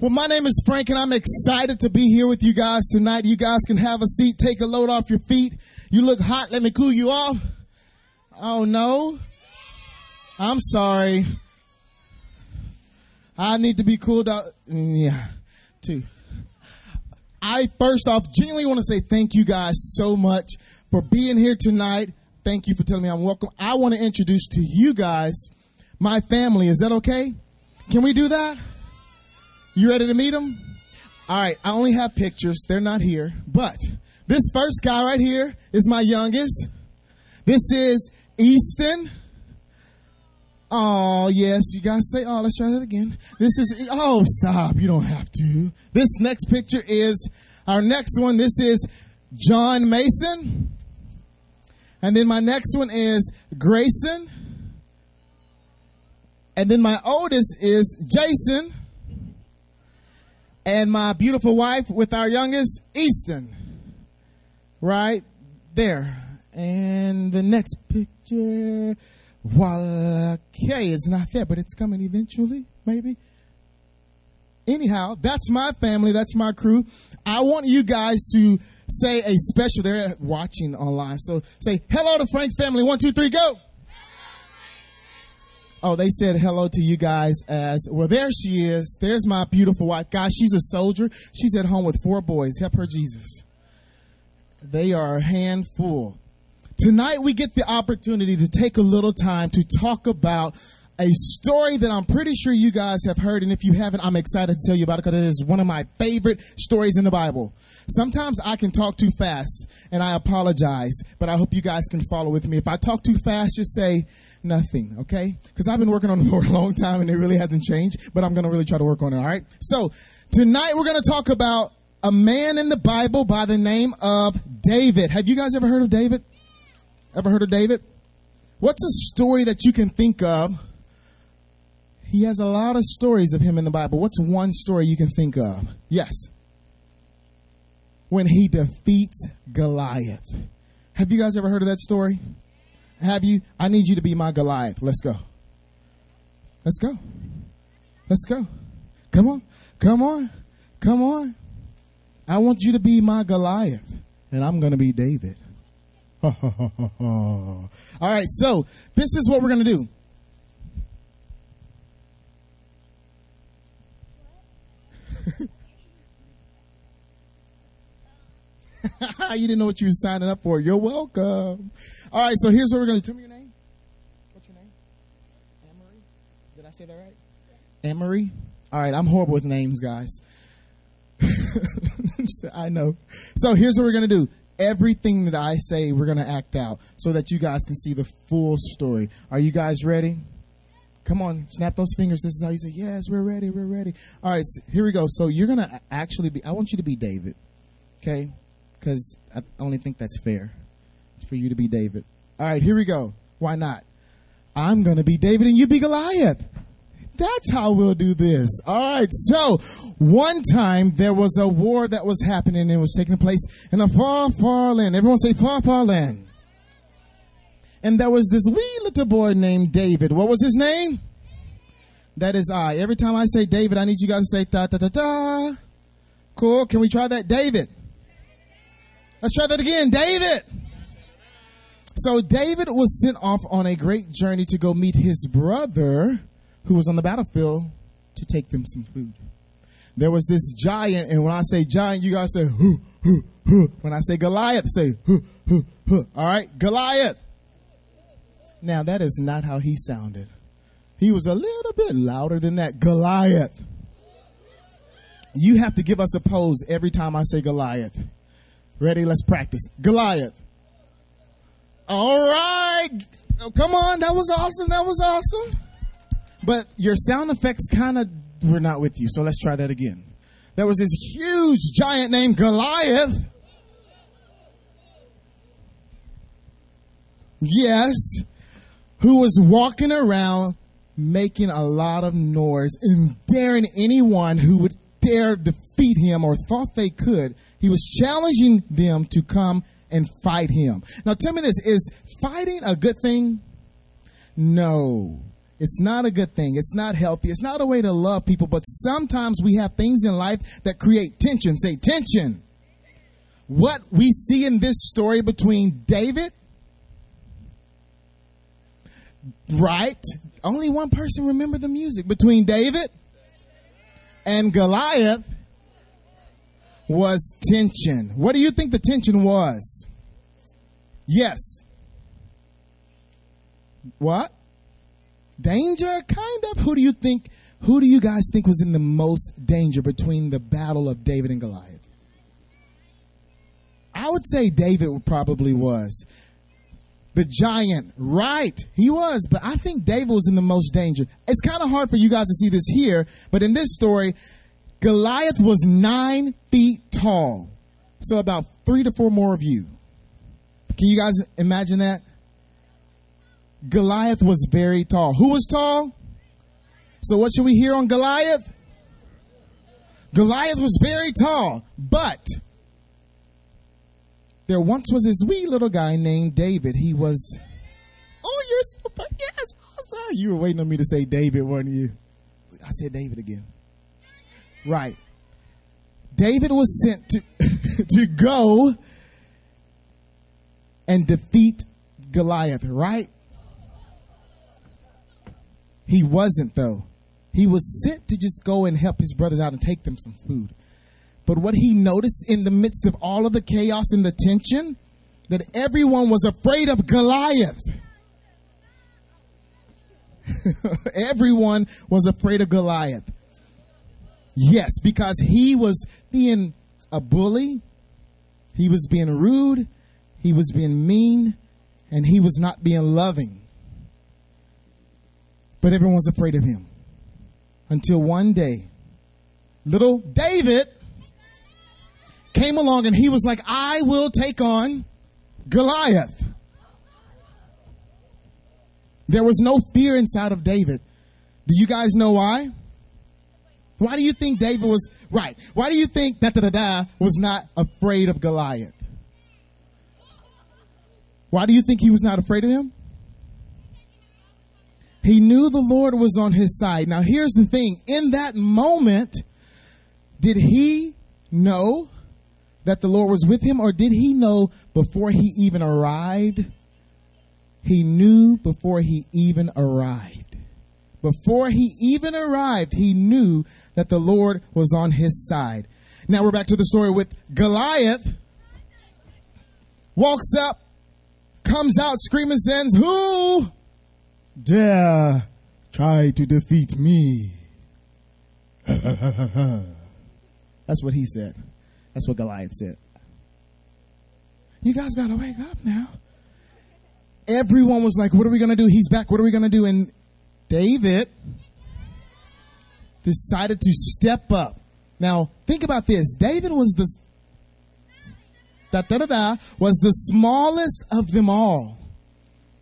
Well, my name is Frank, and I'm excited to be here with you guys tonight. You guys can have a seat, take a load off your feet. You look hot. Let me cool you off. Oh no. I'm sorry. I need to be cooled out. Yeah, too. I first off genuinely want to say thank you guys so much for being here tonight. Thank you for telling me I'm welcome. I want to introduce to you guys my family. Is that okay? Can we do that? You ready to meet them? All right. I only have pictures. They're not here, but this first guy right here is my youngest. This is Easton. Oh, yes, you guys say, oh, let's try that again. This is, oh, stop. You don't have to. This next picture is our next one. This is John Mason. And then my next one is Grayson. And then my oldest is Jason. And my beautiful wife with our youngest, Easton. Right there. And the next picture, voila, okay, it's not there, but it's coming eventually, maybe. Anyhow, that's my family, that's my crew. I want you guys to say a special, they're watching online, so say hello to Frank's family. One, two, three, go. Oh, they said hello to you guys as well. There she is. There's my beautiful wife. Guys, she's a soldier. She's at home with four boys. Help her, Jesus. They are a handful. Tonight we get the opportunity to take a little time to talk about a story that I'm pretty sure you guys have heard. And if you haven't, I'm excited to tell you about it because it is one of my favorite stories in the Bible. Sometimes I can talk too fast and I apologize, but I hope you guys can follow with me. If I talk too fast, just say nothing, okay? Because I've been working on it for a long time and it really hasn't changed, but I'm going to really try to work on it, all right? So tonight we're going to talk about a man in the Bible by the name of David. Have you guys ever heard of David? Ever heard of David? What's a story that you can think of? He has a lot of stories of him in the Bible. What's one story you can think of? Yes. When he defeats Goliath. Have you guys ever heard of that story? Have you? I need you to be my Goliath. Let's go. Let's go. Let's go. Come on. Come on. Come on. I want you to be my Goliath, and I'm going to be David. All right, so this is what we're going to do. you didn't know what you were signing up for. You're welcome. All right, so here's what we're going to do. Tell me your name. What's your name? Emery. Did I say that right? Emery. All right, I'm horrible with names, guys. I know. So here's what we're going to do. Everything that I say, we're going to act out so that you guys can see the full story. Are you guys ready? Come on, snap those fingers. This is how you say, Yes, we're ready, we're ready. All right, so here we go. So you're going to actually be, I want you to be David, okay? Because I only think that's fair for you to be David. All right, here we go. Why not? I'm going to be David and you be Goliath. That's how we'll do this. All right. So one time there was a war that was happening and it was taking place in a far, far land. Everyone say far, far land. And there was this wee little boy named David. What was his name? That is I. Every time I say David, I need you guys to say ta ta ta ta. Cool. Can we try that? David. Let's try that again. David. So David was sent off on a great journey to go meet his brother who was on the battlefield to take them some food. There was this giant, and when I say giant, you guys say, hoo, hoo, hoo. When I say Goliath, say, hoo, hoo, hoo. All right, Goliath. Now, that is not how he sounded. He was a little bit louder than that. Goliath. You have to give us a pose every time I say Goliath. Ready? Let's practice. Goliath. All right. Oh, come on. That was awesome. That was awesome. But your sound effects kind of were not with you. So let's try that again. There was this huge giant named Goliath. Yes. Who was walking around making a lot of noise and daring anyone who would dare defeat him or thought they could. He was challenging them to come and fight him. Now tell me this, is fighting a good thing? No. It's not a good thing. It's not healthy. It's not a way to love people. But sometimes we have things in life that create tension. Say tension. What we see in this story between David, right? Only one person remember the music between David and Goliath was tension. What do you think the tension was? Yes. What? Danger, kind of. Who do you think? Who do you guys think was in the most danger between the battle of David and Goliath? I would say David probably was. The giant, right? He was, but I think David was in the most danger. It's kind of hard for you guys to see this here, but in this story, Goliath was nine feet tall. So about three to four more of you. Can you guys imagine that? Goliath was very tall. Who was tall? So what should we hear on Goliath? Goliath was very tall, but there once was this wee little guy named David. He was, oh, you're super, yes, awesome. Ah, you were waiting on me to say David, weren't you? I said David again. Right. David was sent to, to go and defeat Goliath, right? He wasn't, though. He was sent to just go and help his brothers out and take them some food. But what he noticed in the midst of all of the chaos and the tension, that everyone was afraid of Goliath. everyone was afraid of Goliath. Yes, because he was being a bully, he was being rude, he was being mean, and he was not being loving. But everyone was afraid of him. Until one day, little David came along and he was like, I will take on Goliath. There was no fear inside of David. Do you guys know why? Why do you think David was right? Why do you think that da da da was not afraid of Goliath? Why do you think he was not afraid of him? He knew the Lord was on his side. Now here's the thing. In that moment, did he know that the Lord was with him, or did he know before he even arrived? He knew before he even arrived. Before he even arrived, he knew that the Lord was on his side. Now we're back to the story with Goliath. Walks up, comes out screaming, says, Who dare try to defeat me? That's what he said. That's what Goliath said. You guys got to wake up now. Everyone was like, What are we going to do? He's back. What are we going to do? And David decided to step up. Now, think about this. David was the da, da, da, da, was the smallest of them all.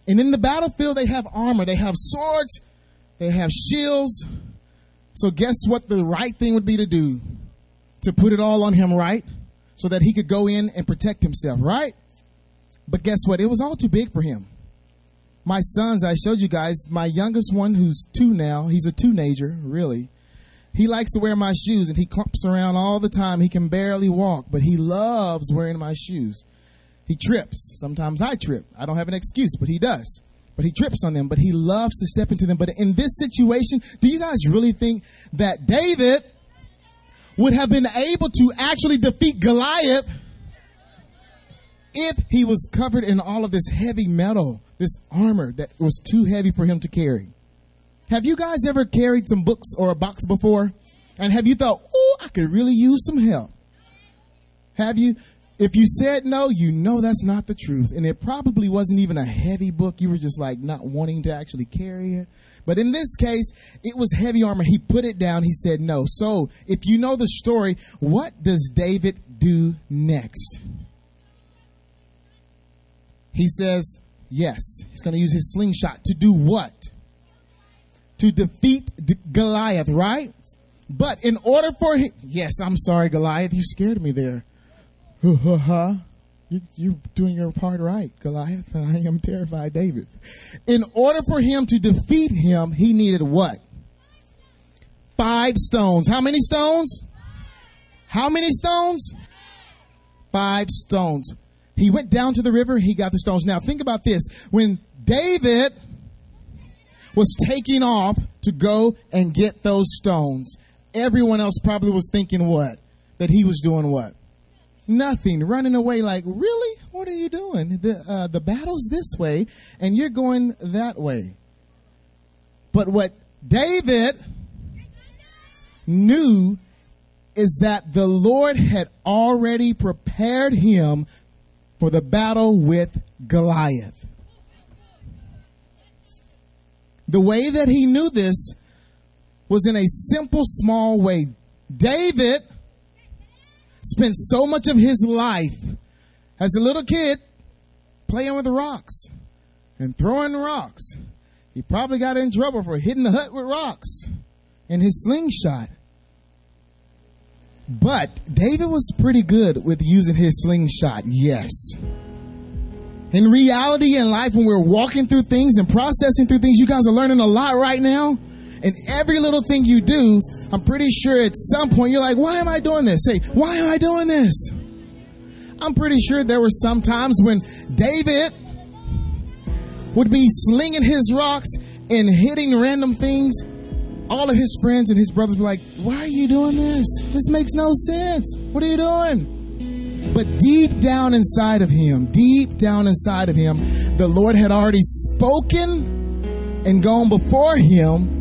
And in the battlefield, they have armor, they have swords, they have shields. So, guess what the right thing would be to do? To put it all on him, right? So that he could go in and protect himself, right? But guess what? It was all too big for him. My sons, I showed you guys, my youngest one, who's two now, he's a teenager, really. He likes to wear my shoes and he clumps around all the time. He can barely walk, but he loves wearing my shoes. He trips. Sometimes I trip. I don't have an excuse, but he does. But he trips on them, but he loves to step into them. But in this situation, do you guys really think that David would have been able to actually defeat Goliath if he was covered in all of this heavy metal, this armor that was too heavy for him to carry? Have you guys ever carried some books or a box before? And have you thought, oh, I could really use some help? Have you? If you said no, you know that's not the truth. And it probably wasn't even a heavy book. You were just like not wanting to actually carry it. But in this case, it was heavy armor. He put it down. He said no. So if you know the story, what does David do next? He says, yes, he's going to use his slingshot to do what? to defeat Goliath, right? But in order for him, yes, I'm sorry, Goliath, you scared me there. You, you're doing your part right, Goliath, and I am terrified, David. In order for him to defeat him, he needed what? Five stones. How many stones? How many stones? Five stones. He went down to the river, he got the stones. Now, think about this. When David was taking off to go and get those stones, everyone else probably was thinking what? That he was doing what? Nothing. Running away like, really? What are you doing? The, uh, the battle's this way, and you're going that way. But what David knew is that the Lord had already prepared him for the battle with Goliath. The way that he knew this was in a simple, small way. David spent so much of his life as a little kid playing with rocks and throwing rocks. He probably got in trouble for hitting the hut with rocks and his slingshot. But David was pretty good with using his slingshot, yes. In reality in life, when we're walking through things and processing through things, you guys are learning a lot right now. And every little thing you do, I'm pretty sure at some point you're like, why am I doing this? Say, why am I doing this? I'm pretty sure there were some times when David would be slinging his rocks and hitting random things. All of his friends and his brothers be like, why are you doing this? This makes no sense. What are you doing? But deep down inside of him, deep down inside of him, the Lord had already spoken and gone before him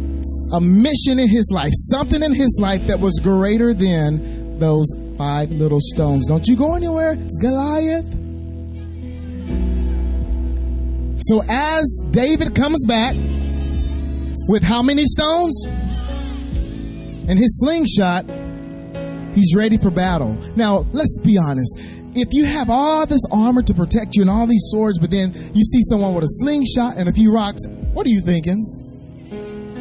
a mission in his life, something in his life that was greater than those five little stones. Don't you go anywhere, Goliath. So as David comes back with how many stones? And his slingshot, he's ready for battle. Now, let's be honest. If you have all this armor to protect you and all these swords, but then you see someone with a slingshot and a few rocks, what are you thinking?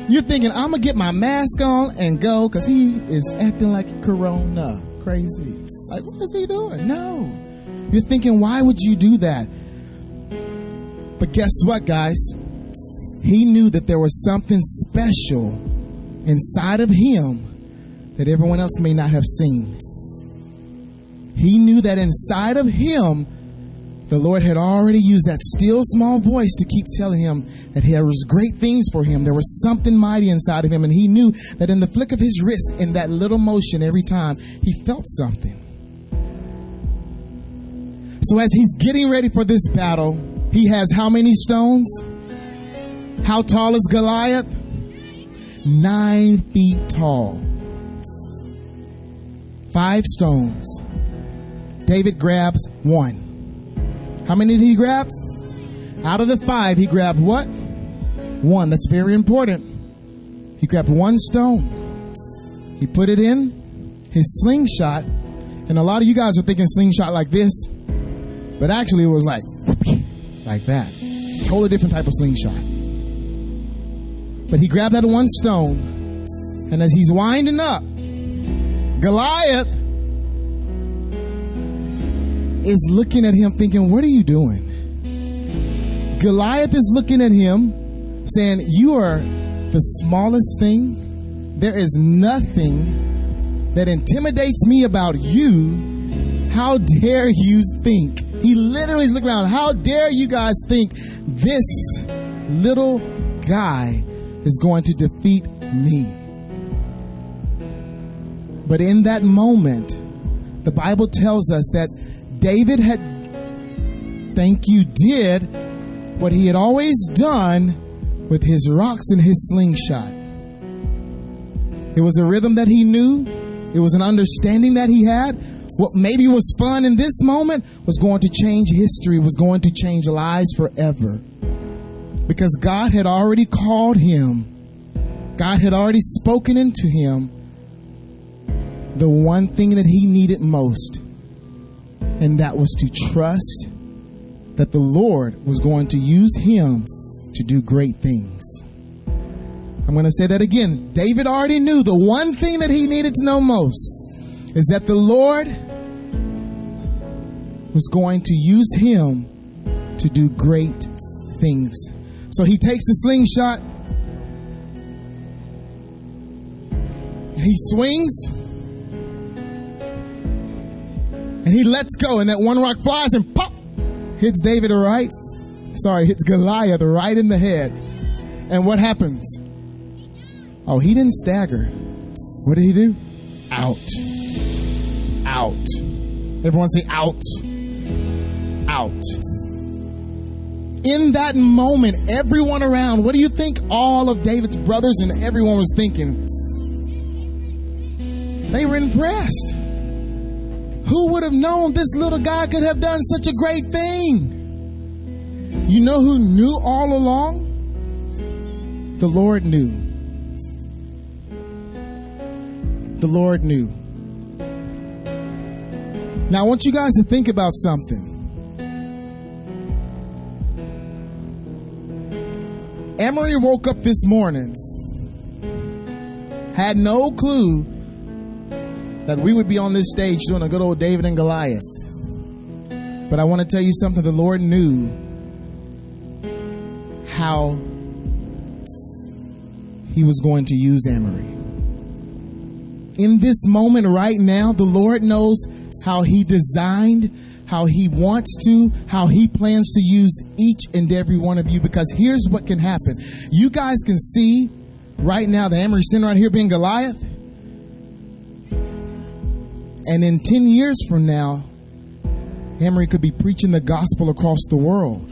You're thinking, I'm going to get my mask on and go because he is acting like Corona. Crazy. Like, what is he doing? No. You're thinking, why would you do that? But guess what, guys? He knew that there was something special inside of him that everyone else may not have seen. He knew that inside of him, the Lord had already used that still small voice to keep telling him that there was great things for him. There was something mighty inside of him, and he knew that in the flick of his wrist, in that little motion every time, he felt something. So as he's getting ready for this battle, he has how many stones? How tall is Goliath? Nine feet tall. Five stones. David grabs one. How many did he grab? Out of the five, he grabbed what? One. That's very important. He grabbed one stone. He put it in his slingshot. And a lot of you guys are thinking slingshot like this. But actually, it was like, like that. Totally different type of slingshot. But he grabbed that one stone. And as he's winding up, Goliath is looking at him thinking, What are you doing? Goliath is looking at him saying, You are the smallest thing. There is nothing that intimidates me about you. How dare you think? He literally is looking around. How dare you guys think this little guy is going to defeat me? But in that moment, the Bible tells us that David had, thank you, did what he had always done with his rocks and his slingshot. It was a rhythm that he knew, it was an understanding that he had. What maybe was fun in this moment was going to change history, was going to change lives forever. Because God had already called him, God had already spoken into him the one thing that he needed most and that was to trust that the Lord was going to use him to do great things. I'm going to say that again. David already knew the one thing that he needed to know most is that the Lord was going to use him to do great things. So he takes the slingshot, he swings, he lets go, and that one rock flies and pop hits David right. Sorry, hits Goliath right in the head. And what happens? Oh, he didn't stagger. What did he do? Out. Out. Everyone say out. Out. In that moment, everyone around, what do you think all of David's brothers and everyone was thinking? They were impressed. Who would have known this little guy could have done such a great thing? You know who knew all along? The Lord knew. The Lord knew. Now, I want you guys to think about something. Emery woke up this morning, had no clue that we would be on this stage doing a good old David and Goliath. But I want to tell you something the Lord knew how He was going to use Emery. In this moment right now, the Lord knows how He designed, how He wants to, how He plans to use each and every one of you. Because here's what can happen. You guys can see right now the Emery standing right here being Goliath. And in 10 years from now, Emery could be preaching the gospel across the world.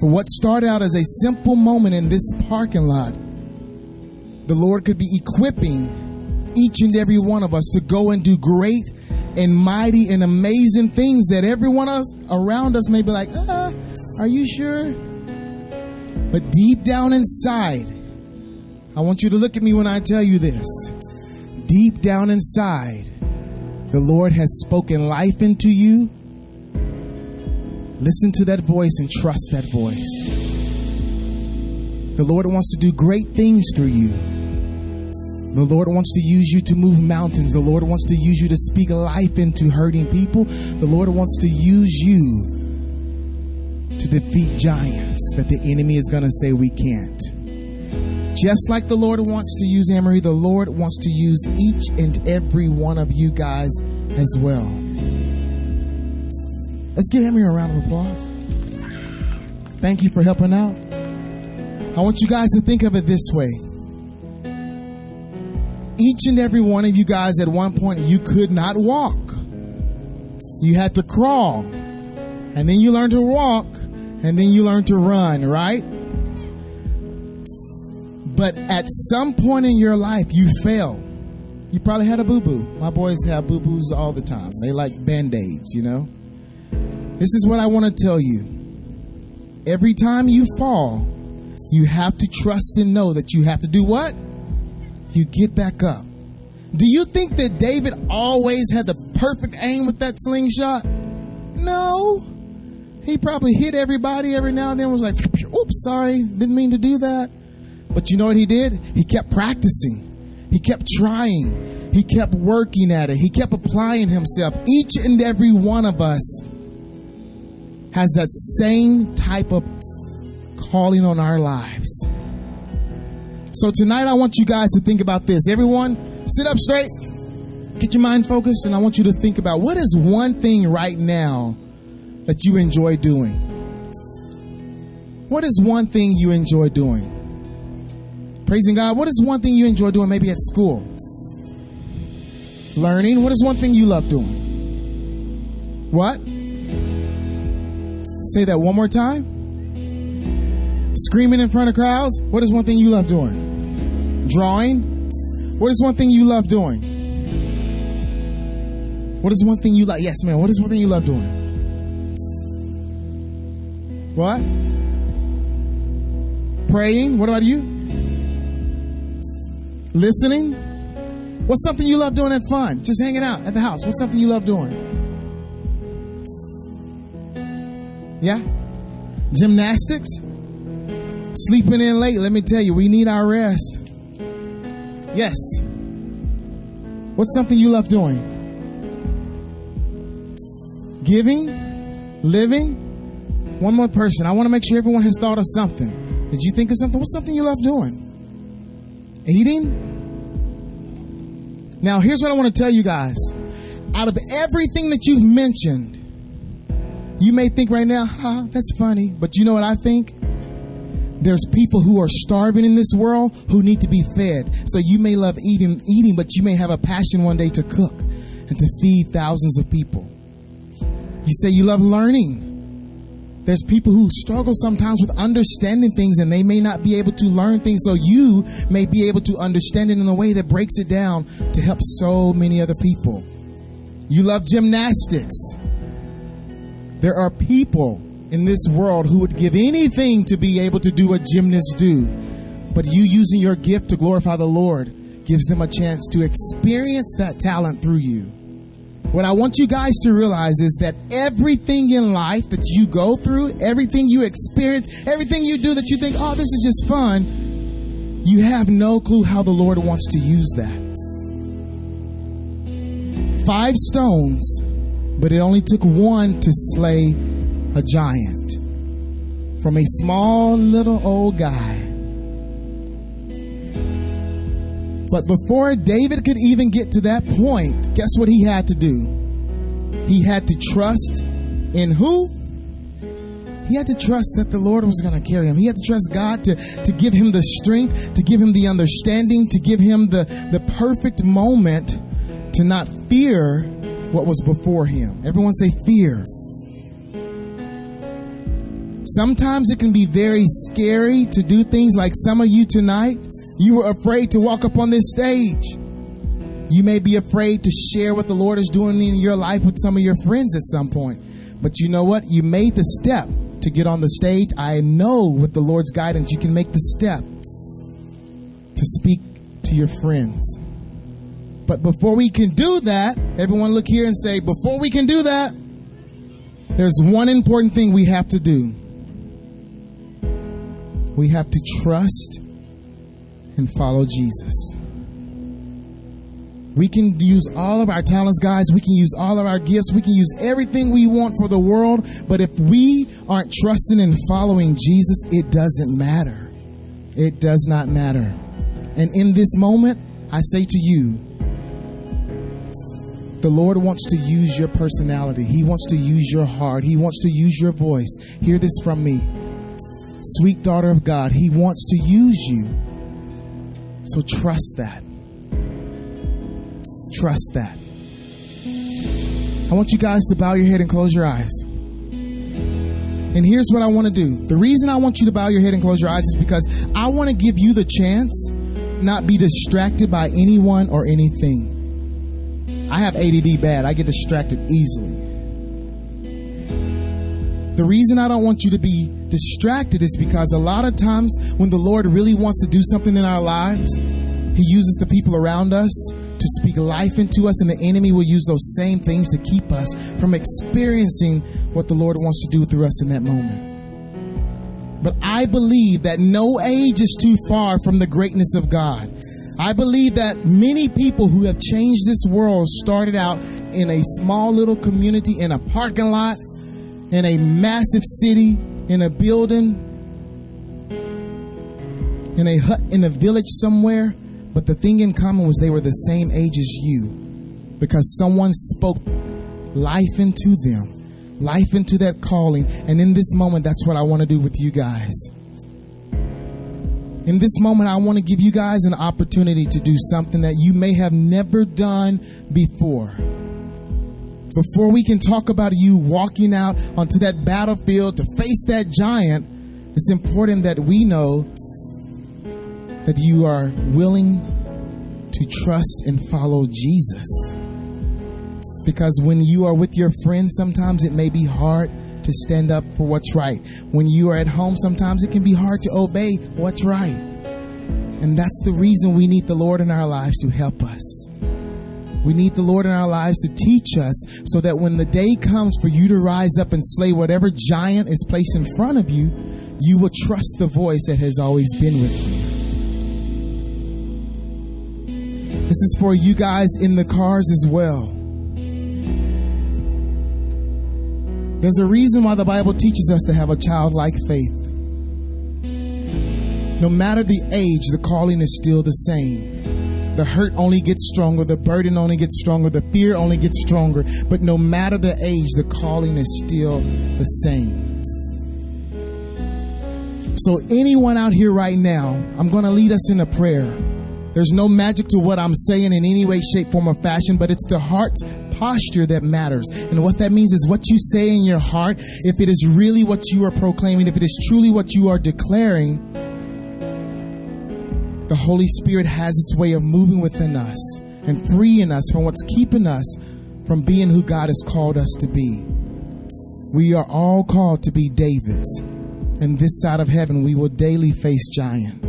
For what started out as a simple moment in this parking lot, the Lord could be equipping each and every one of us to go and do great and mighty and amazing things that everyone else around us may be like, ah, are you sure? But deep down inside, I want you to look at me when I tell you this deep down inside, the Lord has spoken life into you. Listen to that voice and trust that voice. The Lord wants to do great things through you. The Lord wants to use you to move mountains. The Lord wants to use you to speak life into hurting people. The Lord wants to use you to defeat giants that the enemy is going to say we can't. Just like the Lord wants to use Emery, the Lord wants to use each and every one of you guys as well. Let's give Emery a round of applause. Thank you for helping out. I want you guys to think of it this way. Each and every one of you guys at one point, you could not walk. You had to crawl. And then you learned to walk. And then you learned to run, right? But at some point in your life, you fail. You probably had a boo boo. My boys have boo boos all the time. They like band aids, you know? This is what I want to tell you. Every time you fall, you have to trust and know that you have to do what? You get back up. Do you think that David always had the perfect aim with that slingshot? No. He probably hit everybody every now and then was like, oops, sorry, didn't mean to do that. But you know what he did? He kept practicing. He kept trying. He kept working at it. He kept applying himself. Each and every one of us has that same type of calling on our lives. So tonight I want you guys to think about this. Everyone, sit up straight. Get your mind focused and I want you to think about what is one thing right now that you enjoy doing? What is one thing you enjoy doing? Praising God. What is one thing you enjoy doing maybe at school? Learning. What is one thing you love doing? What? Say that one more time. Screaming in front of crowds. What is one thing you love doing? Drawing. What is one thing you love doing? What is one thing you like? Yes, man. What is one thing you love doing? What? Praying. What about you? Listening. What's something you love doing at fun? Just hanging out at the house. What's something you love doing? Yeah? Gymnastics? Sleeping in late. Let me tell you, we need our rest. Yes. What's something you love doing? giving, living. One more person. I want to make sure everyone has thought of something. Did you think of something? What's something you love doing? Eating? Now, here's what I want to tell you guys. Out of everything that you've mentioned, you may think right now, huh, that's funny. But you know what I think? There's people who are starving in this world who need to be fed. So you may love eating, eating, but you may have a passion one day to cook and to feed thousands of people. You say you love learning. There's people who struggle sometimes with understanding things and they may not be able to learn things. So you may be able to understand it in a way that breaks it down to help so many other people. You love gymnastics. There are people in this world who would give anything to be able to do what gymnasts do. But you using your gift to glorify the Lord gives them a chance to experience that talent through you. What I want you guys to realize is that everything in life that you go through, everything you experience, everything you do that you think, oh, this is just fun, you have no clue how the Lord wants to use that. Five stones, but it only took one to slay a giant. From a small little old guy. But before David could even get to that point, guess what he had to do? He had to trust in who? He had to trust that the Lord was going to carry him. He had to trust God to, to give him the strength, to give him the understanding, to give him the, the perfect moment to not fear what was before him. Everyone say fear. Sometimes it can be very scary to do things like some of you tonight. You were afraid to walk up on this stage. You may be afraid to share what the Lord is doing in your life with some of your friends at some point. But you know what? You made the step to get on the stage. I know with the Lord's guidance, you can make the step to speak to your friends. But before we can do that, everyone look here and say, before we can do that, there's one important thing we have to do. We have to trust and follow Jesus. We can use all of our talents, guys. We can use all of our gifts. We can use everything we want for the world. But if we aren't trusting and following Jesus, it doesn't matter. It does not matter. And in this moment, I say to you, the Lord wants to use your personality. He wants to use your heart. He wants to use your voice. Hear this from me. Sweet daughter of God, He wants to use you. So trust that. Trust that. I want you guys to bow your head and close your eyes. And here's what I want to do. The reason I want you to bow your head and close your eyes is because I want to give you the chance not be distracted by anyone or anything. I have ADD bad. I get distracted easily. The reason I don't want you to be distracted is because a lot of times when the Lord really wants to do something in our lives, He uses the people around us to speak life into us, and the enemy will use those same things to keep us from experiencing what the Lord wants to do through us in that moment. But I believe that no age is too far from the greatness of God. I believe that many people who have changed this world started out in a small little community, in a parking lot, in a massive city, in a building, in a hut, in a village somewhere. But the thing in common was they were the same age as you because someone spoke life into them, life into that calling. And in this moment, that's what I want to do with you guys. In this moment, I want to give you guys an opportunity to do something that you may have never done before. Before we can talk about you walking out onto that battlefield to face that giant, it's important that we know that you are willing to trust and follow Jesus. Because when you are with your friends, sometimes it may be hard to stand up for what's right. When you are at home, sometimes it can be hard to obey what's right. And that's the reason we need the Lord in our lives to help us. We need the Lord in our lives to teach us so that when the day comes for you to rise up and slay whatever giant is placed in front of you, you will trust the voice that has always been with you. This is for you guys in the cars as well. There's a reason why the Bible teaches us to have a childlike faith. No matter the age, the calling is still the same. The hurt only gets stronger, the burden only gets stronger, the fear only gets stronger. But no matter the age, the calling is still the same. So, anyone out here right now, I'm going to lead us in a prayer. There's no magic to what I'm saying in any way, shape, form, or fashion, but it's the heart posture that matters. And what that means is what you say in your heart, if it is really what you are proclaiming, if it is truly what you are declaring, the Holy Spirit has its way of moving within us and freeing us from what's keeping us from being who God has called us to be. We are all called to be Davids. And this side of heaven, we will daily face giants.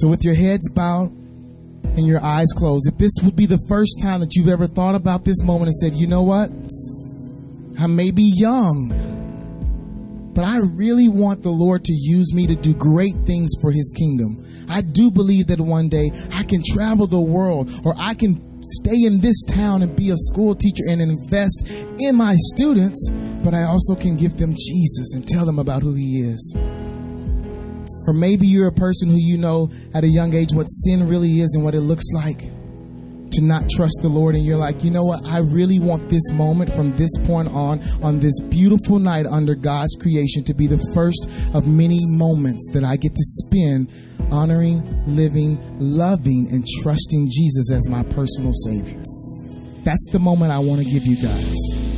So, with your heads bowed and your eyes closed, if this would be the first time that you've ever thought about this moment and said, you know what? I may be young, but I really want the Lord to use me to do great things for His kingdom. I do believe that one day I can travel the world or I can stay in this town and be a school teacher and invest in my students, but I also can give them Jesus and tell them about who He is. Or maybe you're a person who you know at a young age what sin really is and what it looks like to not trust the Lord, and you're like, you know what? I really want this moment from this point on, on this beautiful night under God's creation, to be the first of many moments that I get to spend honoring, living, loving, and trusting Jesus as my personal Savior. That's the moment I want to give you guys.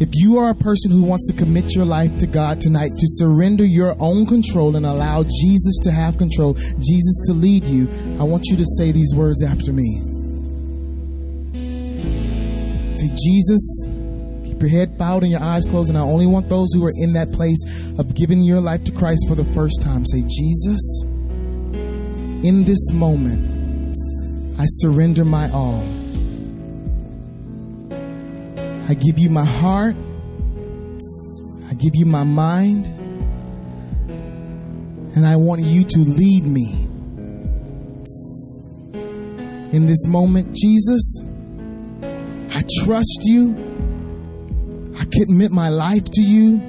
If you are a person who wants to commit your life to God tonight, to surrender your own control and allow Jesus to have control, Jesus to lead you, I want you to say these words after me. Say, Jesus, keep your head bowed and your eyes closed, and I only want those who are in that place of giving your life to Christ for the first time. Say, Jesus, in this moment, I surrender my all. I give you my heart. I give you my mind. And I want you to lead me. In this moment, Jesus, I trust you. I commit my life to you.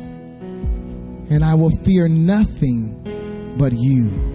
And I will fear nothing but you.